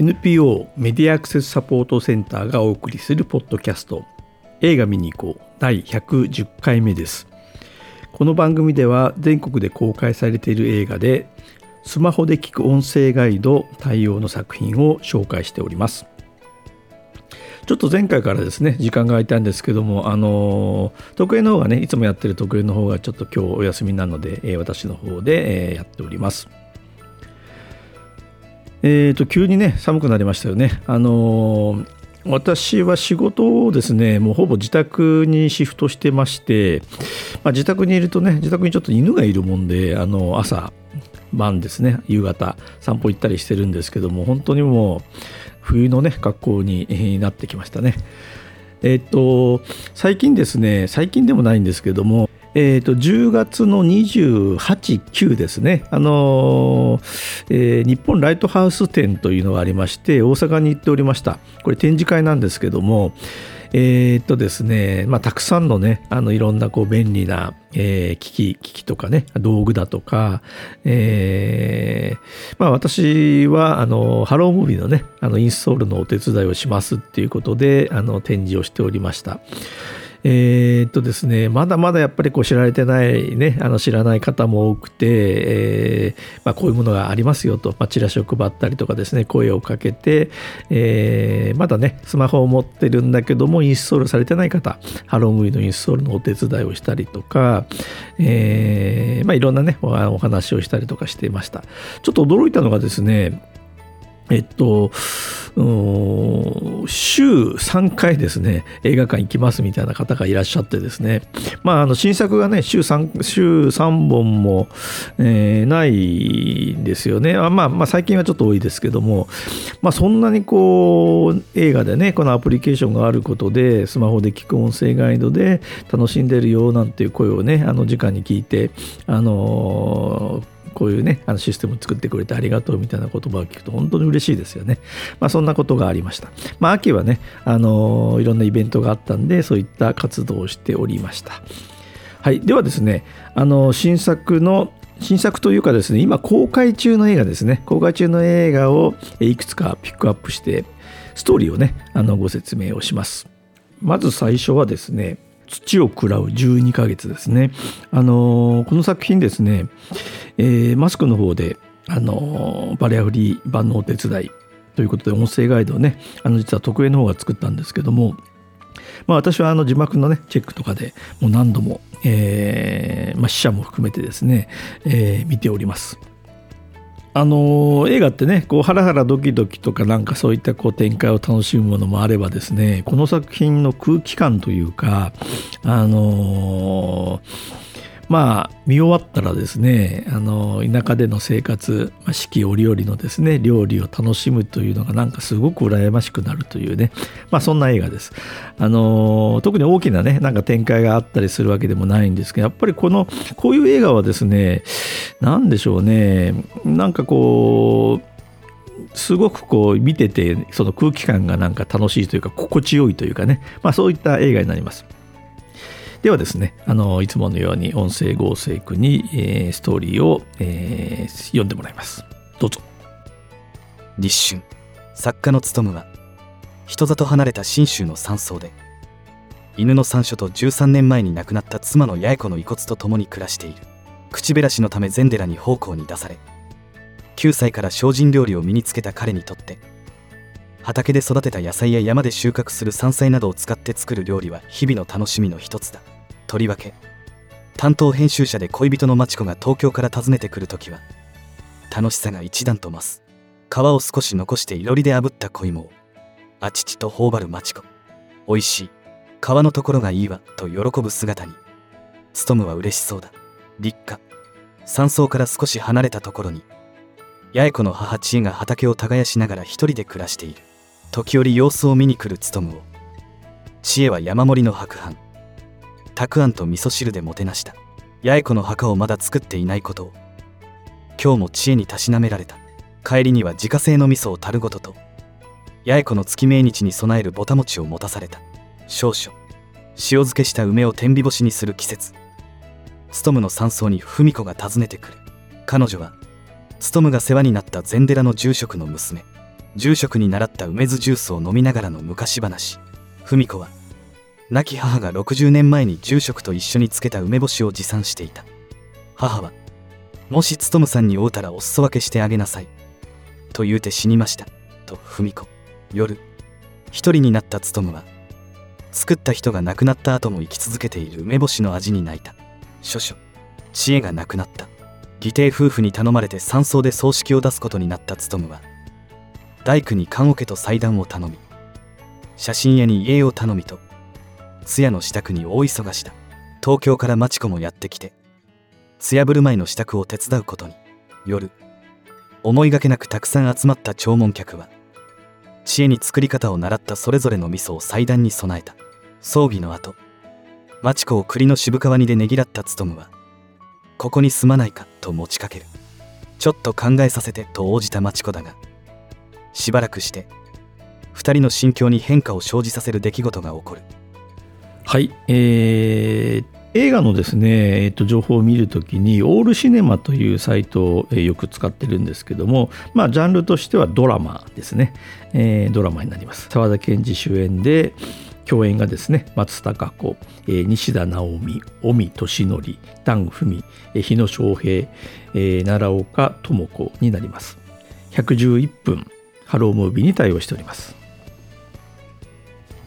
NPO メディアアクセスサポートセンターがお送りするポッドキャスト。映画見に行こう。第110回目です。この番組では全国で公開されている映画でスマホで聞く音声ガイド対応の作品を紹介しております。ちょっと前回からですね時間が空いたんですけどもあの特営の方がねいつもやってる特営の方がちょっと今日お休みなので、え、私の方で、え、やっております。えーと、急にね寒くなりましたよね。あのー、私は仕事をですねもうほぼ自宅にシフトしてまして、まあ、自宅にいるとね自宅にちょっと犬がいるもんであの朝晩ですね夕方散歩行ったりしてるんですけども本当にもう冬のね格好になってきましたね。えっ、と最近ですね最近でもないんですけどもえーと、10月の28、9ですね、あのーえー、日本ライトハウス展というのがありまして、大阪に行っておりました。これ展示会なんですけども、えー、とですね、まあ、たくさんのね、あのいろんなこう便利な、えー、機器、機器とかね、道具だとか、えー、まあ、私はあのハロームービーのね、あのインストールのお手伝いをしますっていうことで、あの展示をしておりました。えー、っとですね、まだまだやっぱりこう知られてないね、あの知らない方も多くて、えー、まあ、こういうものがありますよと、まあ、チラシを配ったりとかですね、声をかけて、えー、まだね、スマホを持ってるんだけども、インストールされてない方、ハロームーのインストールのお手伝いをしたりとか、えまあ、いろんなね、お話をしたりとかしていました。ちょっと驚いたのがですね、えっと、週3回ですね、映画館行きますみたいな方がいらっしゃってですね、まあ、あの新作がね、週 3, 週3本も、えー、ないんですよね。まあ、まあ、最近はちょっと多いですけども、まあ、そんなにこう、映画でね、このアプリケーションがあることで、スマホで聞く音声ガイドで楽しんでるよなんていう声をね、あの、直に聞いて、あのーこういうね、あのシステムを作ってくれてありがとうみたいな言葉を聞くと本当に嬉しいですよね。まあそんなことがありました。まあ秋はね、あのいろんなイベントがあったんで、そういった活動をしておりました。はい。ではですね、あの、新作の新作というかですね、今公開中の映画ですね、公開中の映画をいくつかピックアップして、ストーリーをね、あのご説明をします。まず最初はですね、土を喰らう12ヶ月ですね。あのこの作品ですね、えー、マスクの方で、あのバリアフリー版のお手伝いということで音声ガイドをねあの実は特営の方が作ったんですけども、まあ、私はあの字幕のねチェックとかでもう何度も、えーまあ、死者も含めてですね、えー、見ております。あの映画ってねこうハラハラドキドキとかなんかそういったこう展開を楽しむものもあればですねこの作品の空気感というかあのーまあ見終わったらですねあの田舎での生活、ま、四季折々のですね料理を楽しむというのがなんかすごく羨ましくなるというねまあそんな映画ですあの特に大きなねなんか展開があったりするわけでもないんですけどやっぱりこのこういう映画はですね何でしょうねなんかこうすごくこう見ててその空気感がなんか楽しいというか心地よいというかね、まあ、そういった映画になります。ではですね、あのいつものように音声合成句に、えー、ストーリーを、えー、読んでもらいます。どうぞ。立春、作家の務は、人里離れた信州の山荘で、犬の山所と13年前に亡くなった妻の八重子の遺骨と共に暮らしている。口減らしのため禅寺に奉公に出され、9歳から精進料理を身につけた彼にとって、畑で育てた野菜や山で収穫する山菜などを使って作る料理は日々の楽しみの一つだとりわけ。担当編集者で恋人の町子が東京から訪ねてくるときは楽しさが一段と増す。皮を少し残していろりで炙った小芋をあちちと頬張る町子おいしい。皮のところがいいわと喜ぶ姿に。ストムは嬉しそうだ。立夏。山荘から少し離れたところに八重子の母知恵が畑を耕しながら一人で暮らしている。時折様子を見に来る務を。知恵は山盛りの白飯。たくあんと味噌汁でもてなした。八重子の墓をまだ作っていないことを。今日も知恵にたしなめられた。帰りには自家製の味噌を樽ごとと。八重子の月命日に備えるぼた餅を持たされた。少々。塩漬けした梅を天日干しにする季節。ストムの山荘に文子が訪ねてくる。彼女はストムが世話になった禅寺の住職の娘。住職に習った梅酢ジュースを飲みながらの昔話。文子は亡き母が60年前に住職と一緒につけた梅干しを持参していた。母はもし勉さんに会うたらお裾分けしてあげなさいと言うて死にましたと文子夜一人になった勉は作った人が亡くなった後も生き続けている梅干しの味に泣いた諸々知恵がなくなった義弟夫婦に頼まれて山荘で葬式を出すことになった勉は大工に棺桶と祭壇を頼み写真屋に家を頼みと通夜の支度に大忙しだ。東京から町子もやってきて通夜振る舞いの支度を手伝うことに。夜思いがけなくたくさん集まった弔問客は知恵に作り方を習ったそれぞれの味噌を祭壇に備えた。葬儀の後町子を栗の渋皮煮でねぎらった勉はここに住まないかと持ちかける。ちょっと考えさせてと応じた町子だがしばらくして2人の心境に変化を生じさせる出来事が起こる。はい、えー映画のですね、えー、と情報を見るときに、オールシネマというサイトを、よく使ってるんですけども、まあ、ジャンルとしてはドラマですね、えードラマになります。沢田研二主演で、共演がですね、松たか子、えー西田直美、尾身俊則、丹文、えー日野翔平、えー奈良岡智子になります。111分、ハロームービーに対応しております。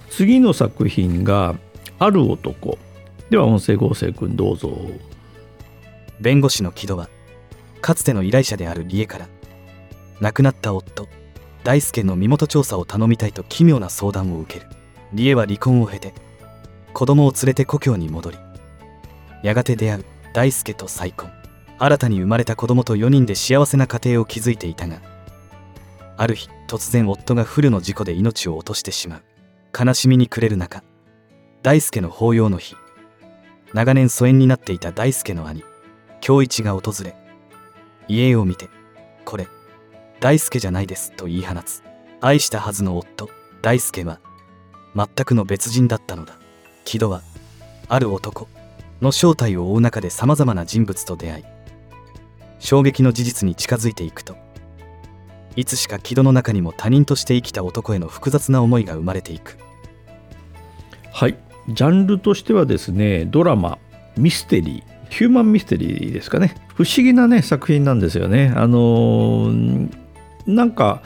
次の作品が、ある男。では音声合成くんどうぞ。弁護士の木戸はかつての依頼者である理恵から亡くなった夫大輔の身元調査を頼みたいと奇妙な相談を受ける理恵は離婚を経て子供を連れて故郷に戻りやがて出会う大輔と再婚新たに生まれた子供と4人で幸せな家庭を築いていたがある日突然夫が不慮の事故で命を落としてしまう悲しみに暮れる中大輔の法要の日。長年疎遠になっていた大輔の兄京一が訪れ家を見て「これ大輔じゃないです」と言い放つ。愛したはずの夫大輔は全くの別人だったのだ。木戸はある男の正体を追う中でさまざまな人物と出会い衝撃の事実に近づいていくといつしか木戸の中にも他人として生きた男への複雑な思いが生まれていく。はい。ジャンルとしてはですね、ドラマ、ミステリー、ヒューマンミステリーですかね。不思議なね、作品なんですよね。あのーなんか、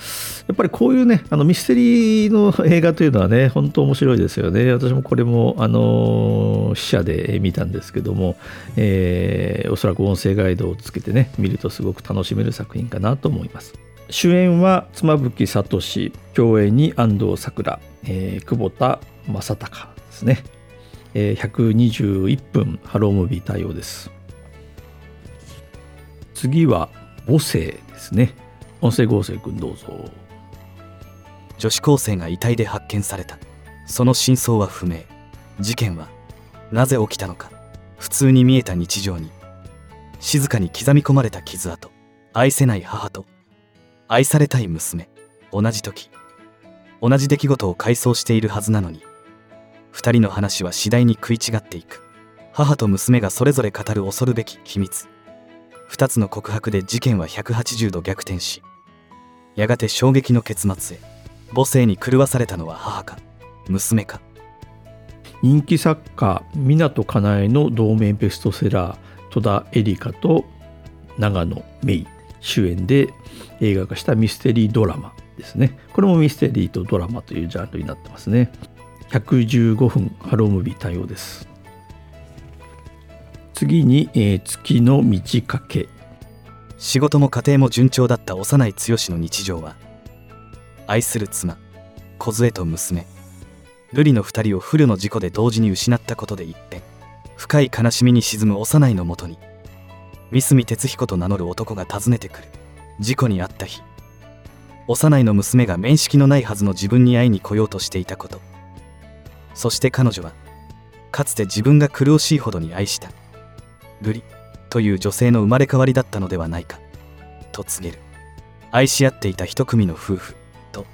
やっぱりこういうね、あのミステリーの映画というのはね、本当面白いですよね。私もこれも、あのー試写で見たんですけども、えーおそらく音声ガイドをつけてね、見るとすごく楽しめる作品かなと思います。主演は妻夫木聡、共演に安藤サクラ、えー久保田正孝ですね。えー121分ハロームービー対応です。次は母性ですね。音声合成くんどうぞ。女子高生が遺体で発見されたその真相は不明事件はなぜ起きたのか普通に見えた日常に静かに刻み込まれた傷跡愛せない母と愛されたい娘同じ時同じ出来事を回想しているはずなのに二人の話は次第に食い違っていく。母と娘がそれぞれ語る恐るべき秘密。二つの告白で事件は180度逆転しやがて衝撃の結末へ。母性に狂わされたのは母か娘か。人気作家湊かなえの同名ベストセラー戸田恵梨香と長野芽衣。主演で映画化したミステリードラマですね。これもミステリーとドラマというジャンルになってますね。115分ハロームビー対応です。次に、えー月の満ち欠け。仕事も家庭も順調だった幼い剛の日常は愛する妻梢と娘瑠璃の二人を不慮の事故で同時に失ったことで一変深い悲しみに沈む幼いのもとに三角哲彦と名乗る男が訪ねてくる。事故に遭った日幼いの娘が面識のないはずの自分に会いに来ようとしていたこと。そして彼女はかつて自分が苦しいほどに愛した瑠璃という女性の生まれ変わりだったのではないかと告げる。愛し合っていた一組の夫婦と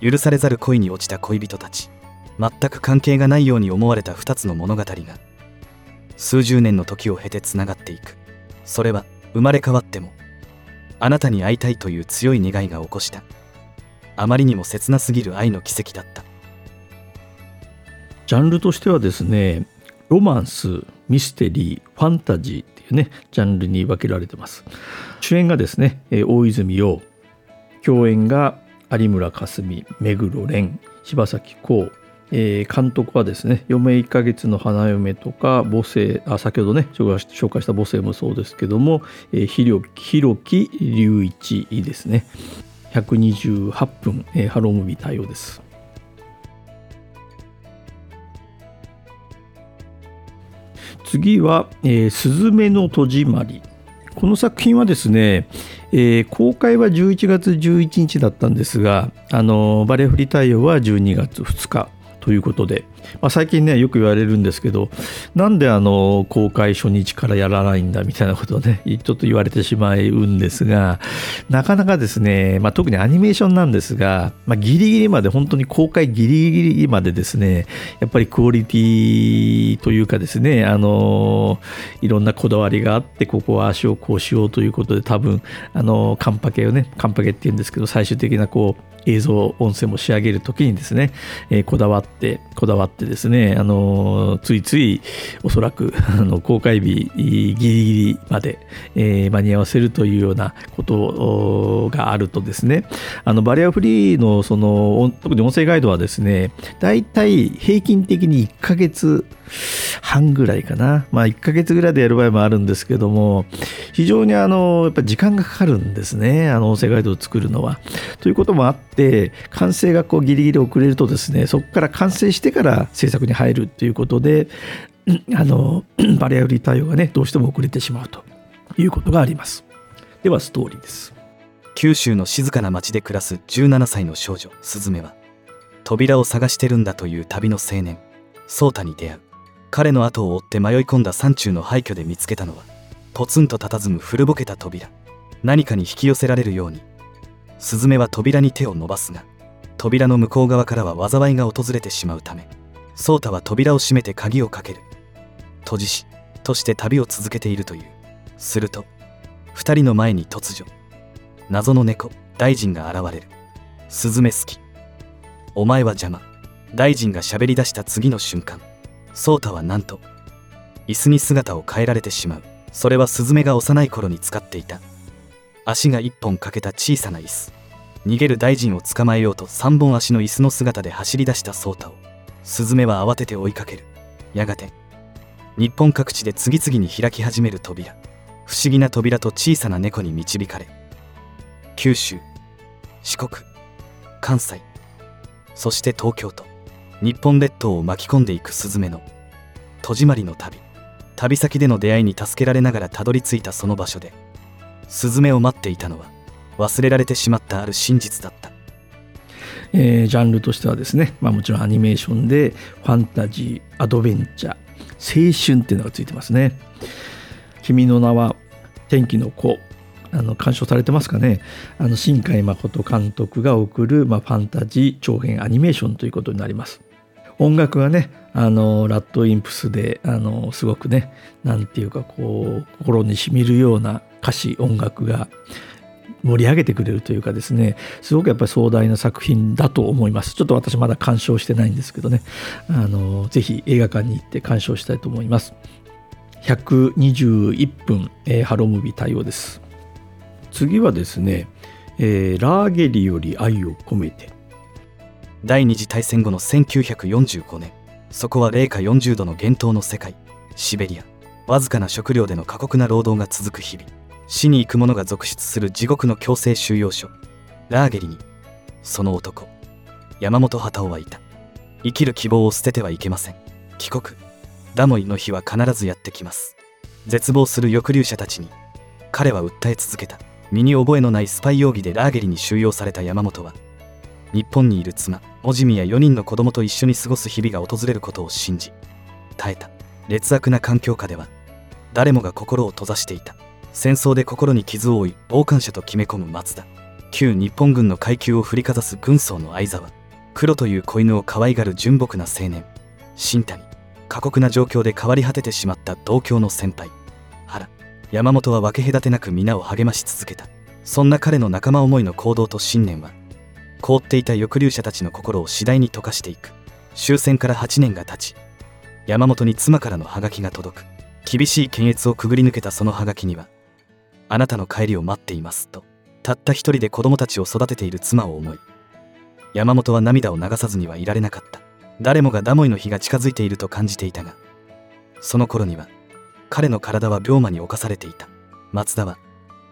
許されざる恋に落ちた恋人たち全く関係がないように思われた二つの物語が数十年の時を経てつながっていく。それは生まれ変わってもあなたに会いたいという強い願いが起こした。あまりにも切なすぎる愛の奇跡だった。ジャンルとしてはですねロマンスミステリーファンタジーっていうねジャンルに分けられてます。主演がですね大泉洋共演が有村架純目黒蓮柴咲コウえー、監督はですね「余命1ヶ月の花嫁」とか母性あ先ほどね紹介した母性もそうですけども、えー、廣木隆一ですね。128分、えー、 HELLO! MOVIE 対応です。次は「えー、すずめの戸締まり」この作品はですね、えー、公開は11月11日だったんですがあのバレエフリー対応は12月2日ということで、まあ、最近ねよく言われるんですけどなんであの公開初日からやらないんだみたいなことをねちょっと言われてしまうんですがなかなかですね、まあ、特にアニメーションなんですが、まあ、ギリギリまで本当に公開ギリギリまでですねやっぱりクオリティというかですねあのいろんなこだわりがあってここは足をこうしようということで多分あのカンパケをねカンパケっていうんですけど最終的なこう映像音声も仕上げる時にですね、えー、こだわってこだわってですねあのついついおそらく あの公開日ギリギリまで、えー、間に合わせるというようなことがあるとですねあのバリアフリーのその特に音声ガイドはですねだいたい平均的に1ヶ月半ぐらいかなまあ1ヶ月ぐらいでやる場合もあるんですけども非常にあのやっぱ時間がかかるんですねあの音声ガイドを作るのは。ということもあって完成がこうギリギリ遅れるとですねそこから完成してから制作に入るっていうことで あの バリアフリー対応がねどうしても遅れてしまうということがあります。ではストーリーです。九州の静かな町で暮らす17歳の少女スズメは扉を探してるんだという旅の青年ソータに出会う。彼の後を追って迷い込んだ山中の廃墟で見つけたのはポツンと佇む古ぼけた扉。何かに引き寄せられるようにスズメは扉に手を伸ばすが扉の向こう側からは災いが訪れてしまうためソータは扉を閉めて鍵をかける。閉じ師として旅を続けているという。すると2人の前に突如謎の猫大臣が現れる。スズメ好き。お前は邪魔。大臣が喋り出した次の瞬間ソータはなんと椅子に姿を変えられてしまう。それはスズメが幼い頃に使っていた。足が1本欠けた小さな椅子。逃げる大臣を捕まえようと3本足の椅子の姿で走り出したソータを。スズメは慌てて追いかける。やがて日本各地で次々に開き始める扉。不思議な扉と小さな猫に導かれ九州四国関西そして東京と日本列島を巻き込んでいくスズメの戸締まりの旅。旅先での出会いに助けられながらたどり着いたその場所でスズメを待っていたのは忘れられてしまったある真実だった、えー、ジャンルとしてはですね、まあ、もちろんアニメーションでファンタジーアドベンチャー青春っていうのがついてますね「君の名は天気の子」あの鑑賞されてますかね。あの新海誠監督が送る、まあ、ファンタジー長編アニメーションということになります。音楽がねあのラッドインプスであのすごくねなんていうかこう心にしみるような歌詞音楽が盛り上げてくれるというかですねすごくやっぱり壮大な作品だと思います。ちょっと私まだ鑑賞してないんですけどね。あのぜひ映画館に行って鑑賞したいと思います。121分、えー、ハロームービー対応です。次はですね、えー、ラーゲリより愛を込めて。第二次大戦後の1945年そこは零下40度の厳冬の世界シベリア。わずかな食料での過酷な労働が続く日々。死に行く者が続出する地獄の強制収容所。ラーゲリにその男山本畑夫はいた。生きる希望を捨ててはいけません。帰国。ダモイの日は必ずやってきます。絶望する抑留者たちに彼は訴え続けた。身に覚えのないスパイ容疑でラーゲリに収容された山本は日本にいる妻モジミや4人の子供と一緒に過ごす日々が訪れることを信じ耐えた。劣悪な環境下では誰もが心を閉ざしていた。戦争で心に傷を負い傍観者と決め込む松田。旧日本軍の階級を振りかざす軍曹の相沢。黒という子犬を可愛がる純朴な青年。新谷。過酷な状況で変わり果ててしまった同郷の先輩。原。山本は分け隔てなく皆を励まし続けた。そんな彼の仲間思いの行動と信念は凍っていた抑留者たちの心を次第に溶かしていく。終戦から8年が経ち山本に妻からのハガキが届く。厳しい検閲をくぐり抜けたそのハガキには「あなたの帰りを待っています」とたった一人で子供たちを育てている妻を思い山本は涙を流さずにはいられなかった。誰もがダモイの日が近づいていると感じていたがその頃には彼の体は病魔に侵されていた。松田は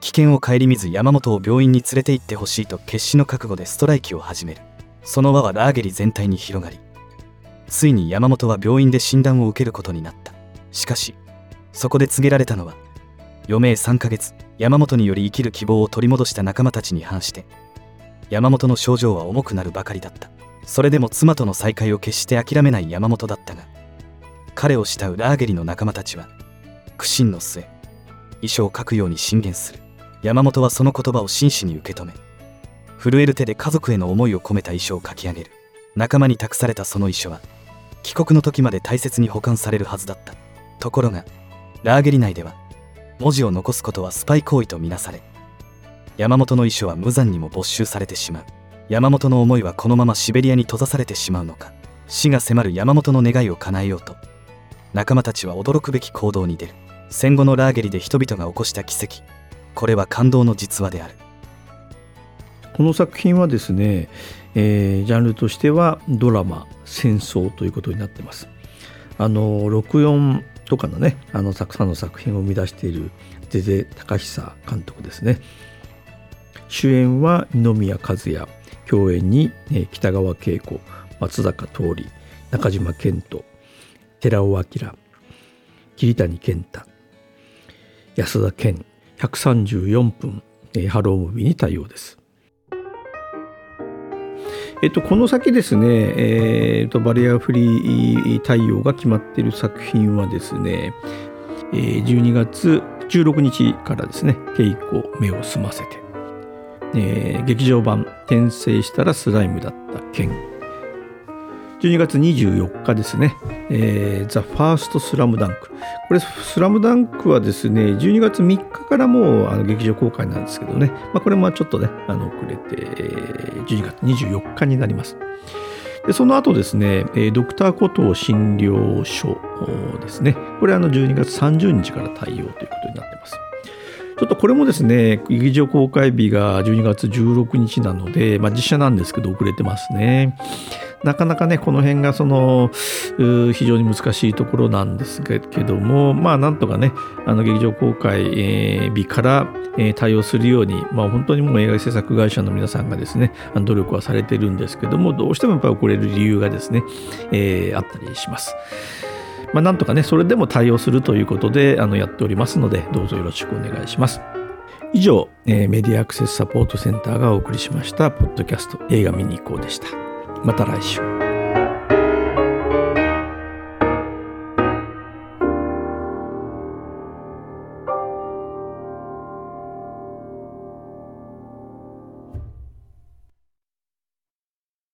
危険を顧みず山本を病院に連れて行ってほしいと決死の覚悟でストライキを始める。その輪はラーゲリ全体に広がりついに山本は病院で診断を受けることになった。しかしそこで告げられたのは余命3ヶ月。山本により生きる希望を取り戻した仲間たちに反して山本の症状は重くなるばかりだった。それでも妻との再会を決して諦めない山本だったが彼を慕うラーゲリの仲間たちは苦心の末遺書を書くように進言する。山本はその言葉を真摯に受け止め震える手で家族への思いを込めた遺書を書き上げる。仲間に託されたその遺書は帰国の時まで大切に保管されるはずだった。ところがラーゲリ内では文字を残すことはスパイ行為とみなされ山本の遺書は無残にも没収されてしまう。山本の思いはこのままシベリアに閉ざされてしまうのか。死が迫る山本の願いを叶えようと。仲間たちは驚くべき行動に出る。戦後のラーゲリで人々が起こした奇跡。これは感動の実話である。この作品はですね、えー、ジャンルとしてはドラマ戦争ということになってます。あの64とかのねあのたくさんの作品を生み出しているゼゼ高久監督ですね。主演は二宮和也。共演に、え北川景子松坂桃李中島健人寺尾明桐谷健太安田健。134分、ハロームービーに対応です。えっと、この先ですね、えー、とバリアフリー対応が決まっている作品はですね、えー、12月16日からですね、稽古目を澄ませて、えー、劇場版転生したらスライムだった件12月24日ですね、えー、ザ・ファースト・スラムダンク。これ、スラムダンクはですね、12月3日からもうあの劇場公開なんですけどね、まあ、これもちょっとね、あの遅れて、12月24日になります。でその後ですね、ドクターコトー診療所ですね、これあの12月30日から対応ということになってます。ちょっとこれもですね、劇場公開日が12月16日なので、まあ、実写なんですけど遅れてますね。なかなかねこの辺がその非常に難しいところなんですけどもまあなんとかねあの劇場公開、日から、対応するように、まあ、本当にもう映画制作会社の皆さんがですね努力はされてるんですけどもどうしてもやっぱり遅れる理由がですね、えー、あったりします。まあ、なんとかねそれでも対応するということであのやっておりますのでどうぞよろしくお願いします。以上、えー、メディアアクセスサポートセンターがお送りしましたポッドキャスト映画見に行こうでした。また来週。